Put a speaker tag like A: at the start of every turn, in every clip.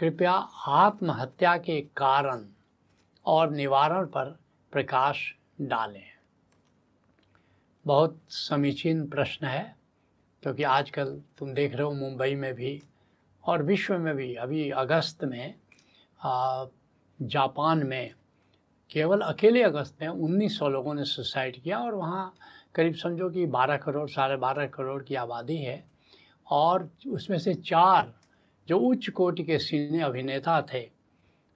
A: कृपया आत्महत्या के कारण और निवारण पर प्रकाश डालें। बहुत समीचीन प्रश्न है, क्योंकि आजकल तुम देख रहे हो मुंबई में भी और विश्व में भी। अभी अगस्त में जापान में केवल अकेले अगस्त में 1900 लोगों ने सुसाइड किया और वहाँ करीब समझो कि 12 करोड़, साढ़े बारह करोड़ की आबादी है और उसमें से चार जो उच्च कोटि के सीने अभिनेता थे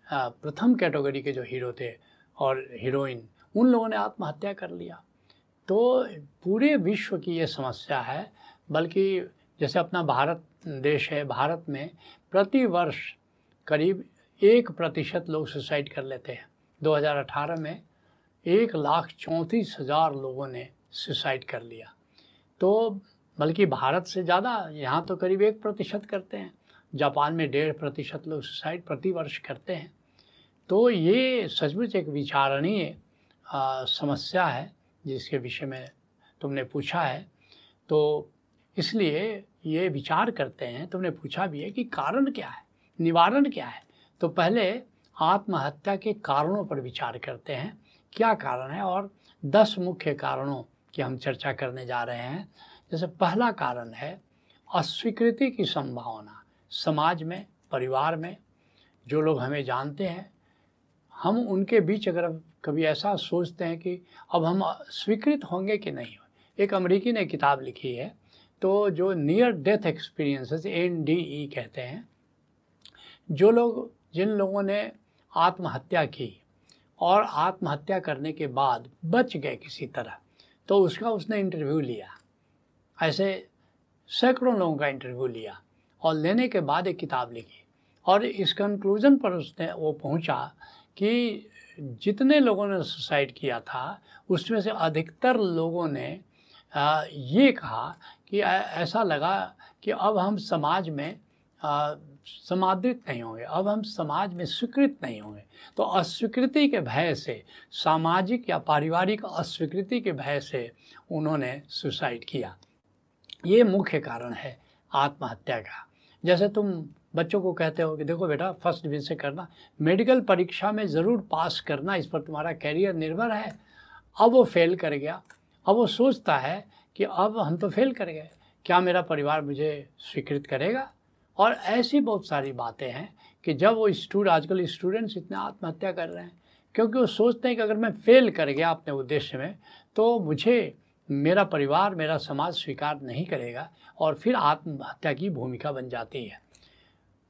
A: प्रथम कैटेगरी के जो हीरो थे और हीरोइन, उन लोगों ने आत्महत्या कर लिया। तो पूरे विश्व की ये समस्या है, बल्कि जैसे अपना भारत, देश है, भारत में प्रति वर्ष करीब एक प्रतिशत लोग सुसाइड कर लेते हैं। 2018 में एक लाख चौंतीस हज़ार लोगों ने सुसाइड कर लिया। तो बल्कि भारत से ज़्यादा यहाँ तो करीब एक प्रतिशत करते हैं। जापान में डेढ़ प्रतिशत लोग सुसाइड प्रतिवर्ष करते हैं। तो ये सचमुच एक विचारणीय समस्या है, जिसके विषय में तुमने पूछा है। तो इसलिए ये विचार करते हैं, तुमने पूछा भी है कि कारण क्या है, निवारण क्या है? तो पहले आत्महत्या के कारणों पर विचार करते हैं, क्या कारण है और दस मुख्य कारणों की हम चर्चा करने जा रहे हैं। जैसे पहला कारण है, अस्वीकृति की संभावना। समाज में, परिवार में, जो लोग हमें जानते हैं, हम उनके बीच अगर कभी ऐसा सोचते हैं कि अब हम स्वीकृत होंगे कि नहीं एक अमेरिकी ने किताब लिखी है तो जो near death experiences N D E कहते हैं, जो लोग, जिन लोगों ने आत्महत्या की और आत्महत्या करने के बाद बच गए किसी तरह तो उसका उसने इंटरव्यू लिया। ऐसे सैकड़ों लोगों का इंटरव्यू लिया। और लेने के बाद एक किताब लिखी। और इस कंक्लूज़न पर उसने, वो पहुँचा कि जितने लोगों ने सुसाइड किया था, उसमें से अधिकतर लोगों ने ये कहा कि ऐसा लगा कि अब हम समाज में समादृत नहीं होंगे, अब हम समाज में स्वीकृत नहीं होंगे। तो अस्वीकृति के भय से, सामाजिक या पारिवारिक अस्वीकृति के भय से उन्होंने सुसाइड किया। ये मुख्य कारण है आत्महत्या का। जैसे तुम बच्चों को कहते हो कि देखो बेटा फ़र्स्ट डिवीज़न से करना। मेडिकल परीक्षा में ज़रूर पास करना, इस पर तुम्हारा कैरियर निर्भर है। अब वो फेल कर गया। अब वो सोचता है कि अब हम तो फेल कर गए। क्या मेरा परिवार मुझे स्वीकृत करेगा? और ऐसी बहुत सारी बातें हैं कि जब वो स्टूड आजकल स्टूडेंट्स इतने आत्महत्या कर रहे हैं, क्योंकि वो सोचते हैं कि अगर मैं फेल कर गया अपने उद्देश्य में तो मुझे मेरा परिवार, मेरा समाज स्वीकार नहीं करेगा और फिर आत्महत्या की भूमिका बन जाती है।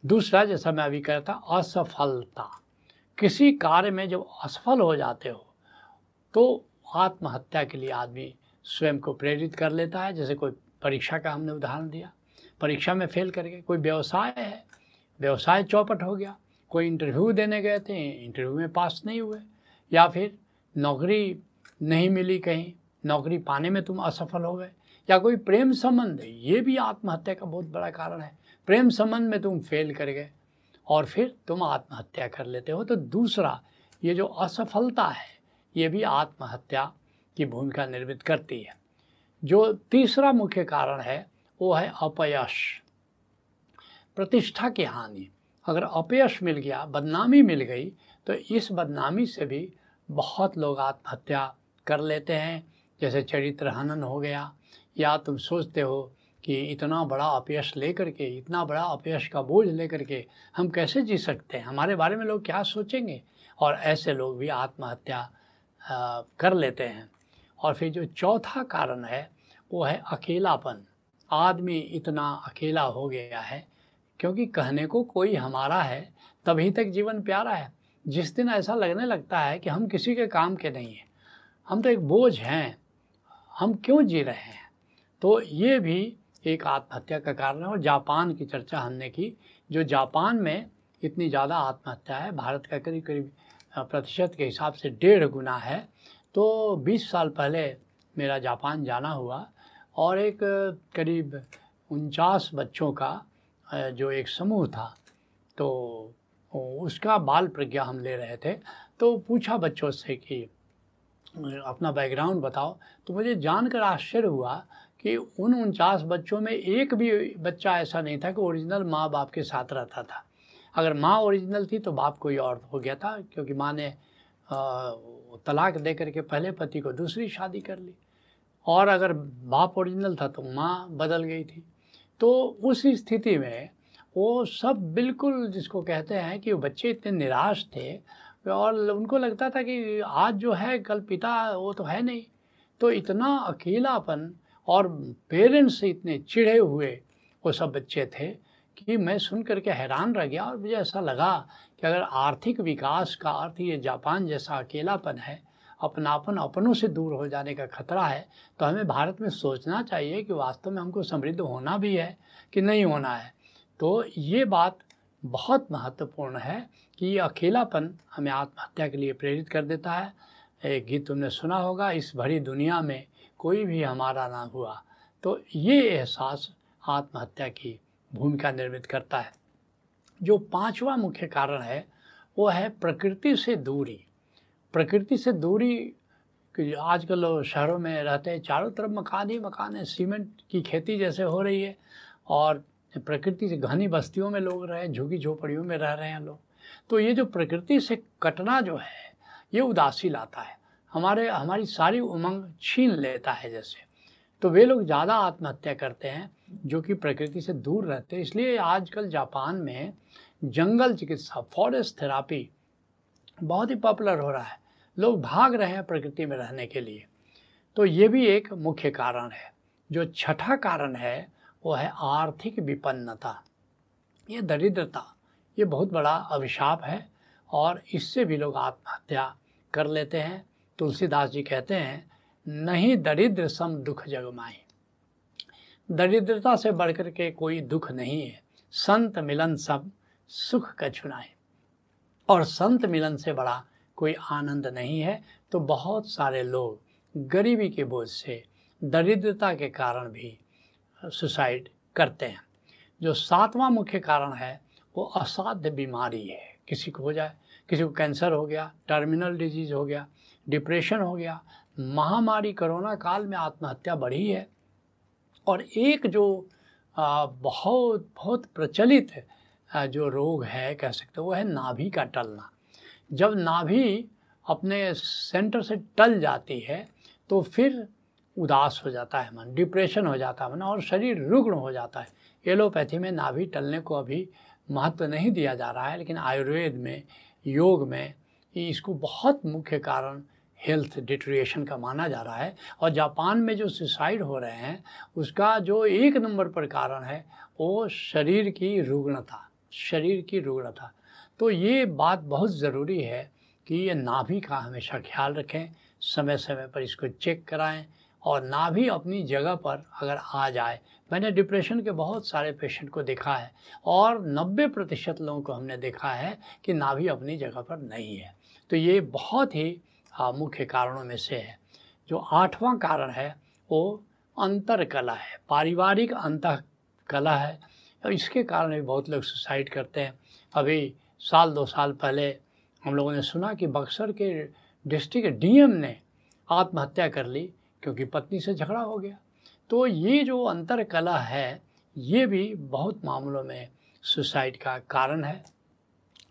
A: दूसरा, जैसा मैं अभी कह था, असफलता। किसी कार्य में जब असफल हो जाते हो तो आत्महत्या के लिए आदमी स्वयं को प्रेरित कर लेता है। जैसे कोई परीक्षा का हमने उदाहरण दिया, परीक्षा में फेल कर गए, कोई व्यवसाय है, व्यवसाय चौपट हो गया, कोई इंटरव्यू देने गए थे, इंटरव्यू में पास नहीं हुए, या फिर नौकरी नहीं मिली कहीं नौकरी पाने में तुम असफल हो गए। या कोई प्रेम संबंध, ये भी आत्महत्या का बहुत बड़ा कारण है। प्रेम संबंध में तुम फेल कर गए और फिर तुम आत्महत्या कर लेते हो। तो दूसरा, ये जो असफलता है, ये भी आत्महत्या की भूमिका निर्मित करती है। जो तीसरा मुख्य कारण है, वो है अपयश। प्रतिष्ठा की हानि। अगर अपयश मिल गया, बदनामी मिल गई तो इस बदनामी से भी बहुत लोग आत्महत्या कर लेते हैं। जैसे चरित्र हनन हो गया, या तुम सोचते हो कि इतना बड़ा अपयश लेकर के, इतना बड़ा अपयश का बोझ लेकर के हम कैसे जी सकते हैं? हमारे बारे में लोग क्या सोचेंगे? और ऐसे लोग भी आत्महत्या कर लेते हैं। और फिर जो चौथा कारण है, वो है अकेलापन। आदमी इतना अकेला हो गया है, क्योंकि कहने को कोई हमारा है, तभी तक जीवन प्यारा है। जिस दिन ऐसा लगने लगता है कि हम किसी के काम के नहीं हैं, हम तो एक बोझ हैं। हम क्यों जी रहे हैं? तो ये भी एक आत्महत्या का कारण है और जापान की चर्चा हमने की, जो जापान में इतनी ज़्यादा आत्महत्या है। भारत का करीब करीब प्रतिशत के हिसाब से डेढ़ गुना है। तो 20 साल पहले मेरा जापान जाना हुआ और एक करीब उनचास बच्चों का जो एक समूह था तो उसका बाल प्रज्ञा हम ले रहे थे। तो पूछा बच्चों से कि अपना बैकग्राउंड बताओ। तो मुझे जानकर आश्चर्य हुआ कि उन उनचास बच्चों में एक भी बच्चा ऐसा नहीं था कि ओरिजिनल माँ बाप के साथ रहता था। अगर माँ ओरिजिनल थी तो बाप कोई और हो गया था, क्योंकि माँ ने तलाक दे करके पहले पति को दूसरी शादी कर ली। और अगर बाप ओरिजिनल था तो माँ बदल गई थी। तो उस स्थिति में वो सब बिल्कुल जिसको कहते हैं कि वो बच्चे इतने निराश थे और उनको लगता था कि आज जो है, कल पिता वो तो है नहीं। तो इतना अकेलापन और पेरेंट्स से इतने चिढ़े हुए, वो सब बच्चे थे कि मैं सुन करके हैरान रह गया और मुझे ऐसा लगा कि अगर आर्थिक विकास का अर्थ ये जापान जैसा अकेलापन है, अपनापन अपनों से दूर हो जाने का खतरा है तो हमें भारत में सोचना चाहिए कि वास्तव में हमको समृद्ध होना भी है कि नहीं होना है। तो ये बात बहुत महत्वपूर्ण है कि ये अकेलापन हमें आत्महत्या के लिए प्रेरित कर देता है। एक गीत तुमने सुना होगा, इस भरी दुनिया में कोई भी हमारा ना हुआ। तो ये एहसास आत्महत्या की भूमिका निर्मित करता है। जो पांचवा मुख्य कारण है, वो है प्रकृति से दूरी। प्रकृति से दूरी आजकल लोग शहरों में रहते हैं, चारों तरफ़ मकान ही मकान है, सीमेंट की खेती जैसे हो रही है और प्रकृति से घनी बस्तियों में लोग रहे झुकी झोपड़ियों में रह रहे हैं लोग। तो ये जो प्रकृति से कटना जो है, ये उदासी लाता है। हमारे, हमारी सारी उमंग छीन लेता है जैसे। तो वे लोग ज़्यादा आत्महत्या करते हैं, जो कि प्रकृति से दूर रहते हैं। इसलिए आजकल जापान में जंगल चिकित्सा फॉरेस्ट थेरापी बहुत ही पॉपुलर हो रहा है। लोग भाग रहे हैं प्रकृति में रहने के लिए। तो ये भी एक मुख्य कारण है। जो छठा कारण है वो है आर्थिक विपन्नता। ये दरिद्रता, ये बहुत बड़ा अभिशाप है और इससे भी लोग आत्महत्या कर लेते हैं। तुलसीदास जी कहते हैं, नहीं दरिद्र सम दुख जगमाई दरिद्रता से बढ़कर के कोई दुख नहीं है। संत मिलन सब सुख का छुनाए और संत मिलन से बड़ा कोई आनंद नहीं है तो बहुत सारे लोग गरीबी के बोझ से दरिद्रता के कारण भी सुसाइड करते हैं। जो सातवां मुख्य कारण है, वो असाध्य बीमारी है। किसी को हो जाए, किसी को कैंसर हो गया, टर्मिनल डिज़ीज़ हो गया, डिप्रेशन हो गया, महामारी कोरोना काल में आत्महत्या बढ़ी है और एक जो बहुत बहुत प्रचलित जो रोग है, कह सकते हो, वो है नाभि का टलना। जब नाभि अपने सेंटर से टल जाती है तो फिर उदास हो जाता है मन डिप्रेशन हो जाता है मन और शरीर रुग्ण हो जाता है। एलोपैथी में नाभि टलने को अभी महत्व नहीं दिया जा रहा है, लेकिन आयुर्वेद में, योग में इसको बहुत मुख्य कारण हेल्थ डिट्रिएशन का माना जा रहा है। और जापान में जो सुसाइड हो रहे हैं, उसका जो एक नंबर पर कारण है, वो शरीर की रुग्णता, शरीर की रुग्णता। तो ये बात बहुत ज़रूरी है कि ये नाभि का हमेशा ख्याल रखें समय समय पर इसको चेक कराएँ और नाभि अपनी जगह पर अगर आ जाए। मैंने डिप्रेशन के बहुत सारे पेशेंट को देखा है और 90 प्रतिशत लोगों को हमने देखा है कि ना भी अपनी जगह पर नहीं है। तो ये बहुत ही मुख्य कारणों में से है। जो आठवां कारण है, वो अंतर कला है। पारिवारिक अंत कला है। और इसके कारण भी बहुत लोग सुसाइड करते हैं। अभी साल, दो साल पहले हम लोगों ने सुना कि बक्सर के डिस्ट्रिक्ट डीएम ने आत्महत्या कर ली। क्योंकि पत्नी से झगड़ा हो गया। तो ये जो अंतर कला है, ये भी बहुत मामलों में सुसाइड का कारण है।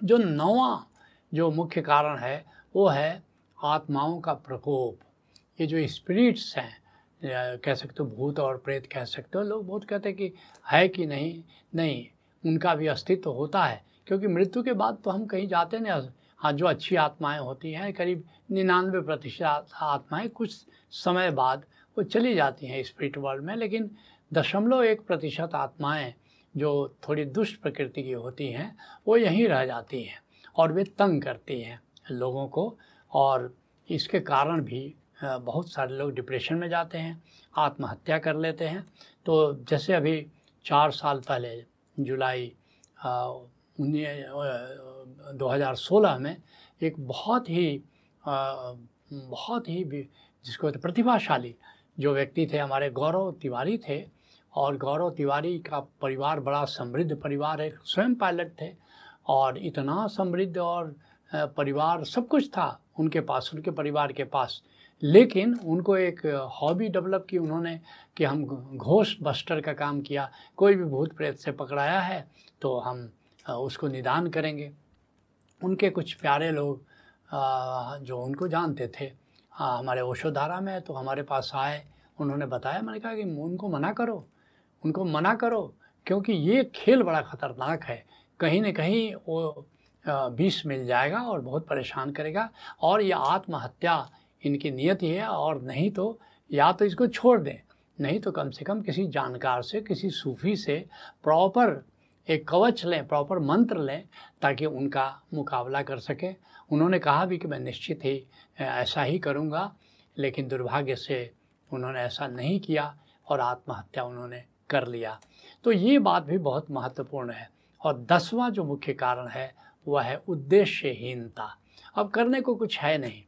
A: जो नवा जो मुख्य कारण है, वो है आत्माओं का प्रकोप। ये जो स्पिरिट्स हैं कह सकते हो भूत और प्रेत कह सकते हो, लोग बहुत कहते हैं कि है कि नहीं नहीं, उनका भी अस्तित्व होता है। क्योंकि मृत्यु के बाद तो हम कहीं जाते नहीं जो अच्छी आत्माएँ होती हैं, करीब निन्यानवे प्रतिशत आत्माएँ कुछ समय बाद वो चली जाती हैं स्पिरिट वर्ल्ड में, लेकिन दशमलव एक प्रतिशत आत्माएँ जो थोड़ी दुष्ट प्रकृति की होती हैं, वो यहीं रह जाती हैं और वे तंग करती हैं लोगों को और इसके कारण भी बहुत सारे लोग डिप्रेशन में जाते हैं, आत्महत्या कर लेते हैं। तो जैसे अभी चार साल पहले जुलाई दो हज़ार सोलह में एक बहुत ही बहुत ही जिसको प्रतिभाशाली जो व्यक्ति थे, हमारे गौरव तिवारी थे और गौरव तिवारी का परिवार बड़ा समृद्ध परिवार है, स्वयं पायलट थे और इतना समृद्ध और परिवार सब कुछ था उनके पास, उनके परिवार के पास। लेकिन उनको एक हॉबी डेवलप की उन्होंने कि हम घोष बस्टर का काम किया, कोई भी भूत प्रेत से पकड़ाया है तो हम उसको निदान करेंगे। उनके कुछ प्यारे लोग जो उनको जानते थे हमारे ओशोधारा में तो हमारे पास आए। उन्होंने बताया, मैंने कहा कि उनको मना करो, उनको मना करो, क्योंकि ये खेल बड़ा ख़तरनाक है। कहीं न कहीं वो विष मिल जाएगा और बहुत परेशान करेगा, और ये आत्महत्या इनकी नियति है, और नहीं तो या तो इसको छोड़ दें। नहीं तो कम से कम किसी जानकार से, किसी सूफी से, प्रॉपर एक कवच लें प्रॉपर मंत्र लें, ताकि उनका मुकाबला कर सकें। उन्होंने कहा भी कि मैं निश्चित ही ऐसा ही करूँगा, लेकिन दुर्भाग्य से उन्होंने ऐसा नहीं किया और आत्महत्या उन्होंने कर लिया। तो ये बात भी बहुत महत्वपूर्ण है। और दसवां जो मुख्य कारण है, वह है उद्देश्यहीनता। अब करने को कुछ है नहीं।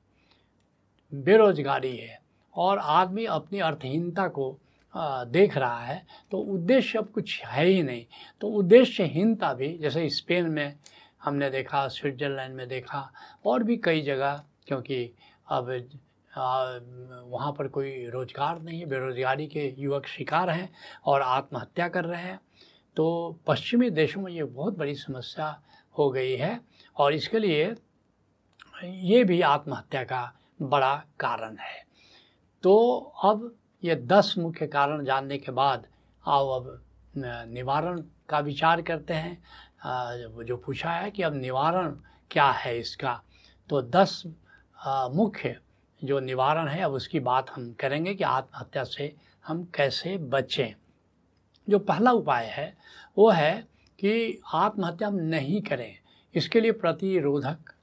A: बेरोजगारी है और आदमी अपनी अर्थहीनता को देख रहा है तो उद्देश्य अब कुछ है ही नहीं। तो उद्देश्यहीनता भी, जैसे स्पेन में हमने देखा, स्विट्ज़रलैंड में देखा, और भी कई जगह, क्योंकि अब वहाँ पर कोई रोज़गार नहीं है, बेरोज़गारी के युवक शिकार हैं और आत्महत्या कर रहे हैं। तो पश्चिमी देशों में ये बहुत बड़ी समस्या हो गई है, और इसके लिए ये भी आत्महत्या का बड़ा कारण है। तो अब ये दस मुख्य कारण जानने के बाद आओ अब निवारण का विचार करते हैं। जो पूछा है कि अब निवारण क्या है इसका तो दस मुख्य जो निवारण है, अब उसकी बात हम करेंगे कि आत्महत्या से हम कैसे बचें। जो पहला उपाय है, वो है कि आत्महत्या हम नहीं करें। इसके लिए प्रतिरोधक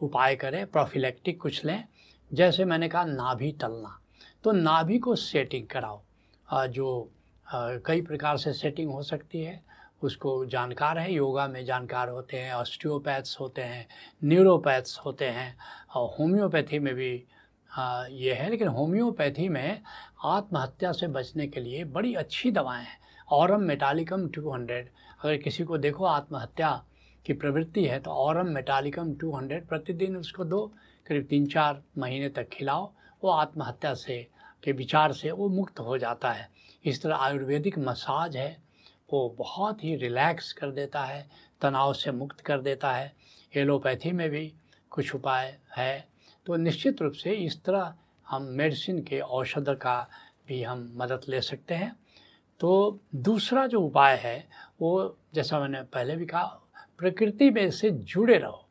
A: उपाय करें, प्रोफिलेक्टिक कुछ लें। जैसे मैंने कहा, नाभि टलना। तो नाभि को सेटिंग कराओ। जो कई प्रकार से सेटिंग हो सकती है, उसको जानकार है। योगा में जानकार होते हैं ऑस्टियोपैथ्स होते हैं न्यूरोपैथ्स होते हैं, और होम्योपैथी में भी ये है। लेकिन होम्योपैथी में आत्महत्या से बचने के लिए बड़ी अच्छी दवाएँ हैं। औरम मेटालिकम 200 अगर किसी को देखो आत्महत्या की प्रवृत्ति है तो औरम मेटालिकम 200 प्रतिदिन उसको दो, करीब तीन चार महीने तक खिलाओ। वो आत्महत्या से के विचार से वो मुक्त हो जाता है। इस तरह आयुर्वेदिक मसाज है, वो बहुत ही रिलैक्स कर देता है, तनाव से मुक्त कर देता है। एलोपैथी में भी कुछ उपाय है। तो निश्चित रूप से इस तरह हम मेडिसिन के औषध का भी हम मदद ले सकते हैं। तो दूसरा जो उपाय है, वो जैसा मैंने पहले भी कहा, प्रकृति में से जुड़े रहो।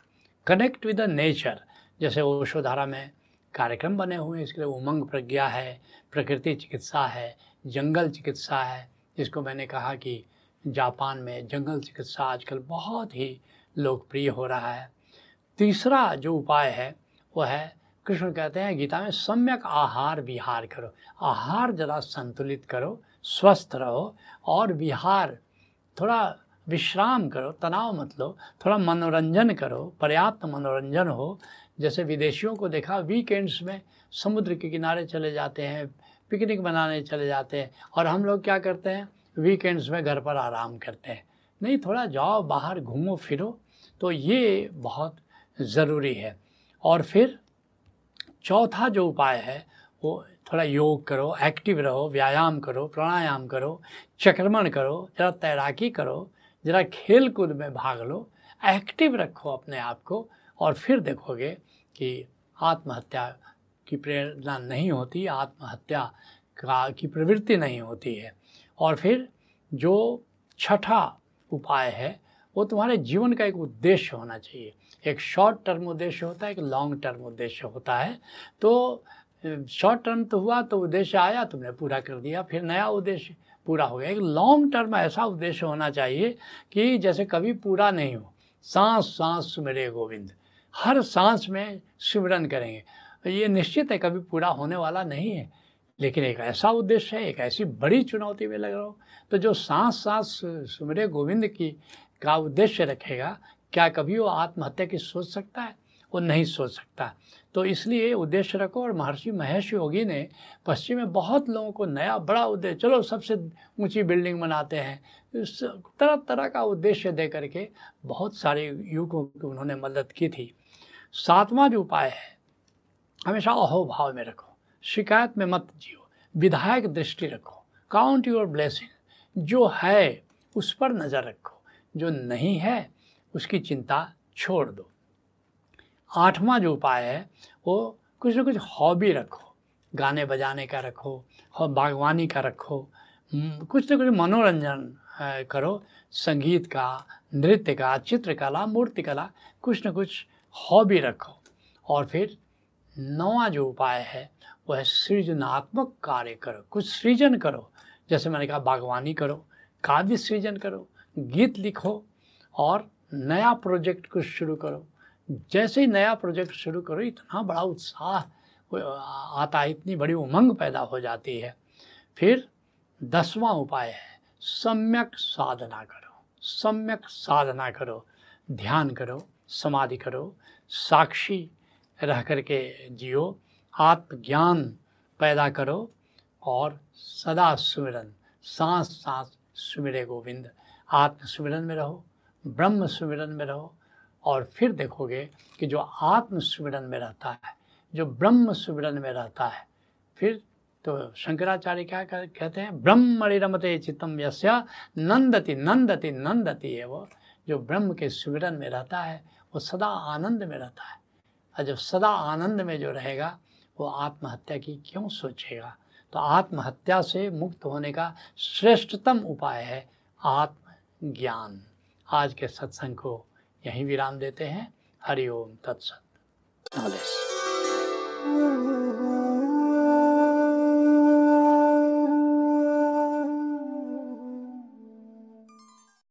A: कनेक्ट विद द नेचर जैसे ओषोधारा में कार्यक्रम बने हुए हैं। इसके लिए उमंग प्रज्ञा है, प्रकृति चिकित्सा है, जंगल चिकित्सा है। जिसको मैंने कहा कि जापान में जंगल चिकित्सा आजकल बहुत ही लोकप्रिय हो रहा है। तीसरा जो उपाय है वो है, कृष्ण कहते हैं, गीता में, सम्यक आहार विहार करो। आहार ज़रा संतुलित करो, स्वस्थ रहो और विहार, थोड़ा विश्राम करो, तनाव मत लो, थोड़ा मनोरंजन करो, पर्याप्त मनोरंजन हो जैसे विदेशियों को देखा वीकेंड्स में समुद्र के किनारे चले जाते हैं पिकनिक बनाने चले जाते हैं, और हम लोग क्या करते हैं? वीकेंड्स में घर पर आराम करते हैं। नहीं, थोड़ा जाओ, बाहर घूमो, फिरो तो ये बहुत ज़रूरी है। और फिर चौथा जो उपाय है, वो थोड़ा योग करो एक्टिव रहो, व्यायाम करो, प्राणायाम करो, चक्रमण करो, ज़रा तैराकी करो, ज़रा खेल कूद में भाग लो एक्टिव रखो अपने आप को, और फिर देखोगे कि आत्महत्या की प्रेरणा नहीं होती, आत्महत्या का, की प्रवृत्ति नहीं होती है। और फिर जो छठा उपाय है, वो तुम्हारे जीवन का एक उद्देश्य होना चाहिए। एक शॉर्ट टर्म उद्देश्य होता है, एक लॉन्ग टर्म उद्देश्य होता है। तो शॉर्ट टर्म तो हुआ तो उद्देश्य आया, तुमने पूरा कर दिया, फिर नया उद्देश्य पूरा हो गया। एक लॉन्ग टर्म ऐसा उद्देश्य होना चाहिए कि जैसे कभी पूरा नहीं हो। सांस सांस सुमेरे गोविंद हर सांस में सिमरन करेंगे। ये निश्चित है, कभी पूरा होने वाला नहीं है। लेकिन एक ऐसा उद्देश्य है, एक ऐसी बड़ी चुनौती में लग रहा हो। तो जो सांस सांस सुमरे गोविंद की, का उद्देश्य रखेगा, क्या कभी वो आत्महत्या की सोच सकता है? वो नहीं सोच सकता। तो इसलिए उद्देश्य रखो और महर्षि महेश योगी ने पश्चिम में बहुत लोगों को नया, बड़ा उद्देश्य, चलो सबसे ऊँची बिल्डिंग बनाते हैं। तरह तरह का उद्देश्य दे करके बहुत सारे युवकों की उन्होंने मदद की थी। सातवां जो उपाय है। हमेशा अहोभाव में रखो, शिकायत में मत जियो, विधायक दृष्टि रखो, काउंट योर ब्लेसिंग, जो है उस पर नज़र रखो, जो नहीं है उसकी चिंता छोड़ दो। आठवां जो उपाय है, वो कुछ ना कुछ हॉबी रखो, गाने बजाने का रखो, और बागवानी का रखो कुछ ना कुछ मनोरंजन करो, संगीत का, नृत्य का, चित्रकला मूर्तिकला कुछ न कुछ हॉबी रखो। और फिर नवा जो उपाय है, वह सृजनात्मक कार्य करो। कुछ सृजन करो, जैसे मैंने कहा, बागवानी करो, काव्य सृजन करो, गीत लिखो और नया प्रोजेक्ट कुछ शुरू करो। जैसे ही नया प्रोजेक्ट शुरू करो, इतना बड़ा उत्साह आता है, इतनी बड़ी उमंग पैदा हो जाती है। फिर दसवां उपाय है, सम्यक साधना करो। सम्यक साधना करो, ध्यान करो। समाधि करो, साक्षी रह करके जियो, आत्मज्ञान पैदा करो और सदा सुमिरन, सांस सांस सुमिरे गोविंद, आत्म सुमिरन में रहो, ब्रह्म सुमिरन में रहो और फिर देखोगे कि जो आत्म सुमिरन में रहता है, जो ब्रह्म सुमिरन में रहता है, फिर तो शंकराचार्य क्या कहते हैं, ब्रह्मणि रमते चित्तम यस्य, नंदति नंदति नंदति है वो जो ब्रह्म के सुमिरन में रहता है वो सदा आनंद में रहता है। और जब सदा आनंद में जो रहेगा, वो आत्महत्या की क्यों सोचेगा? तो आत्महत्या से मुक्त होने का श्रेष्ठतम उपाय है आत्मज्ञान। आज के सत्संग को यहीं विराम देते हैं। हरिओम तत्सत।